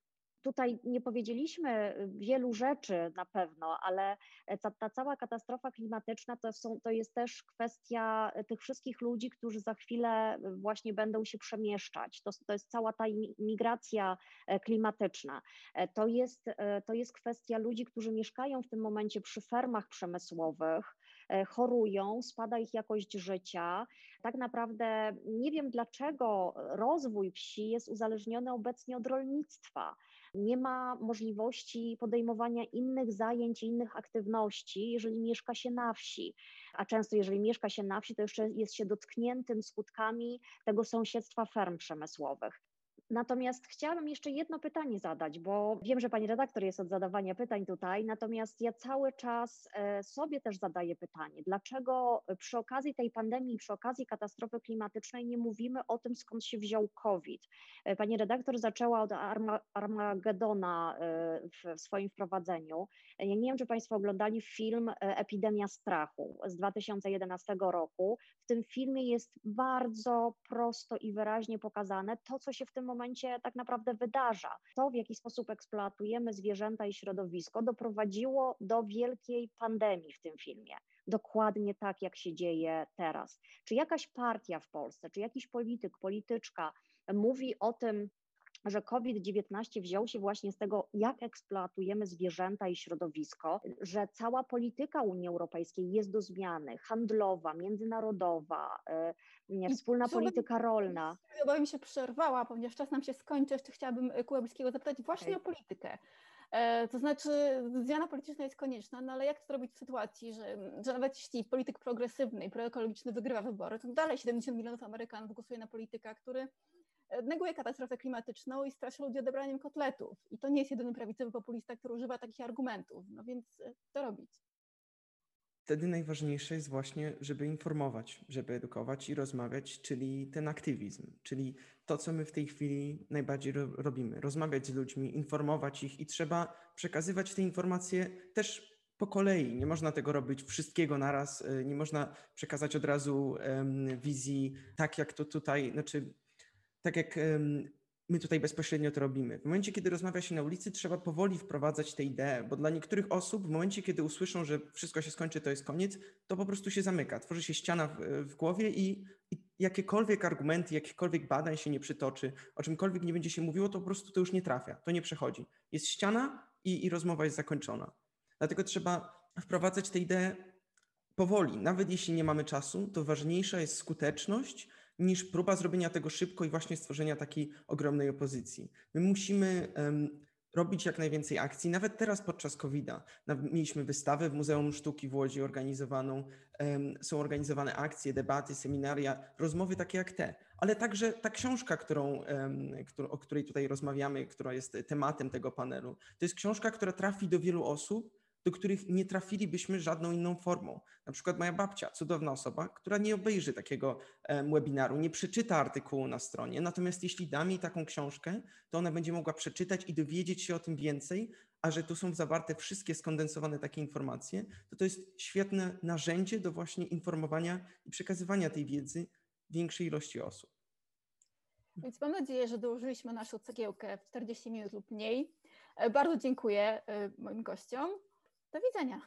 Tutaj nie powiedzieliśmy wielu rzeczy na pewno, ale ta, ta, cała katastrofa klimatyczna to, są, to jest też kwestia tych wszystkich ludzi, którzy za chwilę właśnie będą się przemieszczać. To, to jest cała ta migracja e, klimatyczna. E, to jest, e, to jest kwestia ludzi, którzy mieszkają w tym momencie przy fermach przemysłowych, chorują, spada ich jakość życia. Tak naprawdę nie wiem, dlaczego rozwój wsi jest uzależniony obecnie od rolnictwa nie ma możliwości podejmowania innych zajęć, innych aktywności, jeżeli mieszka się na wsi. A często, jeżeli mieszka się na wsi, to jeszcze jest się dotkniętym skutkami tego sąsiedztwa ferm przemysłowych. Natomiast chciałabym jeszcze jedno pytanie zadać, bo wiem, że pani redaktor jest od zadawania pytań tutaj, natomiast ja cały czas e, sobie też zadaję pytanie, dlaczego przy okazji tej pandemii, przy okazji katastrofy klimatycznej nie mówimy o tym, skąd się wziął COVID. E, pani redaktor zaczęła od Armagedona e, w swoim wprowadzeniu. Ja nie wiem, czy Państwo oglądali film Epidemia strachu z 2011 roku. W tym filmie jest bardzo prosto i wyraźnie pokazane to, co się w tym momencie momencie tak naprawdę wydarza. To, w jaki sposób eksploatujemy zwierzęta i środowisko, doprowadziło do wielkiej pandemii w tym filmie. Dokładnie tak, jak się dzieje teraz. Czy jakaś partia w Polsce, czy jakiś polityk, polityczka mówi o tym, że COVID-19 wziął się właśnie z tego, jak eksploatujemy zwierzęta i środowisko, że cała polityka Unii Europejskiej jest do zmiany, handlowa, międzynarodowa, yy, wspólna polityka rolna. Mi się przerwała, ponieważ czas nam się skończy, jeszcze chciałabym Kułebskiego zapytać właśnie okay. o politykę. E, to znaczy, zmiana polityczna jest konieczna, no ale jak to zrobić w sytuacji, że, że nawet jeśli polityk progresywny i proekologiczny wygrywa wybory, to dalej 70 milionów Amerykanów głosuje na polityka, który neguje katastrofę klimatyczną i straszy ludzi odebraniem kotletów. I to nie jest jedyny prawicowy populista, który używa takich argumentów. No więc e, co robić? Wtedy najważniejsze jest właśnie, żeby informować, żeby edukować i rozmawiać, czyli ten aktywizm, czyli to, co my w tej chwili najbardziej ro robimy. Rozmawiać z ludźmi, informować ich i trzeba przekazywać te informacje też po kolei. Nie można tego robić wszystkiego naraz, e, nie można przekazać od razu um, wizji tak, jak to tutaj, znaczy tak jak my tutaj bezpośrednio to robimy. W momencie, kiedy rozmawia się na ulicy, trzeba powoli wprowadzać te idee, bo dla niektórych osób, w momencie, kiedy usłyszą, że wszystko się skończy, to jest koniec, to po prostu się zamyka. Tworzy się ściana w, w głowie i, i jakiekolwiek argumenty, jakiekolwiek badań się nie przytoczy, o czymkolwiek nie będzie się mówiło, to po prostu to już nie trafia, to nie przechodzi. Jest ściana i, i rozmowa jest zakończona. Dlatego trzeba wprowadzać te idee powoli. Nawet jeśli nie mamy czasu, to ważniejsza jest skuteczność niż próba zrobienia tego szybko i właśnie stworzenia takiej ogromnej opozycji. My musimy um, robić jak najwięcej akcji. Nawet teraz podczas COVID-a mieliśmy wystawę w Muzeum Sztuki w Łodzi organizowaną, um, są organizowane akcje, debaty, seminaria, rozmowy takie jak te, ale także ta książka, którą, um, którą, o której tutaj rozmawiamy, która jest tematem tego panelu, to jest książka, która trafi do wielu osób, do których nie trafilibyśmy żadną inną formą. Na przykład moja babcia, cudowna osoba, która nie obejrzy takiego webinaru, nie przeczyta artykułu na stronie, natomiast jeśli dam jej taką książkę, to ona będzie mogła przeczytać i dowiedzieć się o tym więcej, a że tu są zawarte wszystkie skondensowane takie informacje, to to jest świetne narzędzie do właśnie informowania i przekazywania tej wiedzy większej ilości osób. Więc mam nadzieję, że dołożyliśmy naszą cegiełkę w 40 minut lub mniej. E, bardzo dziękuję e, moim gościom. Do widzenia.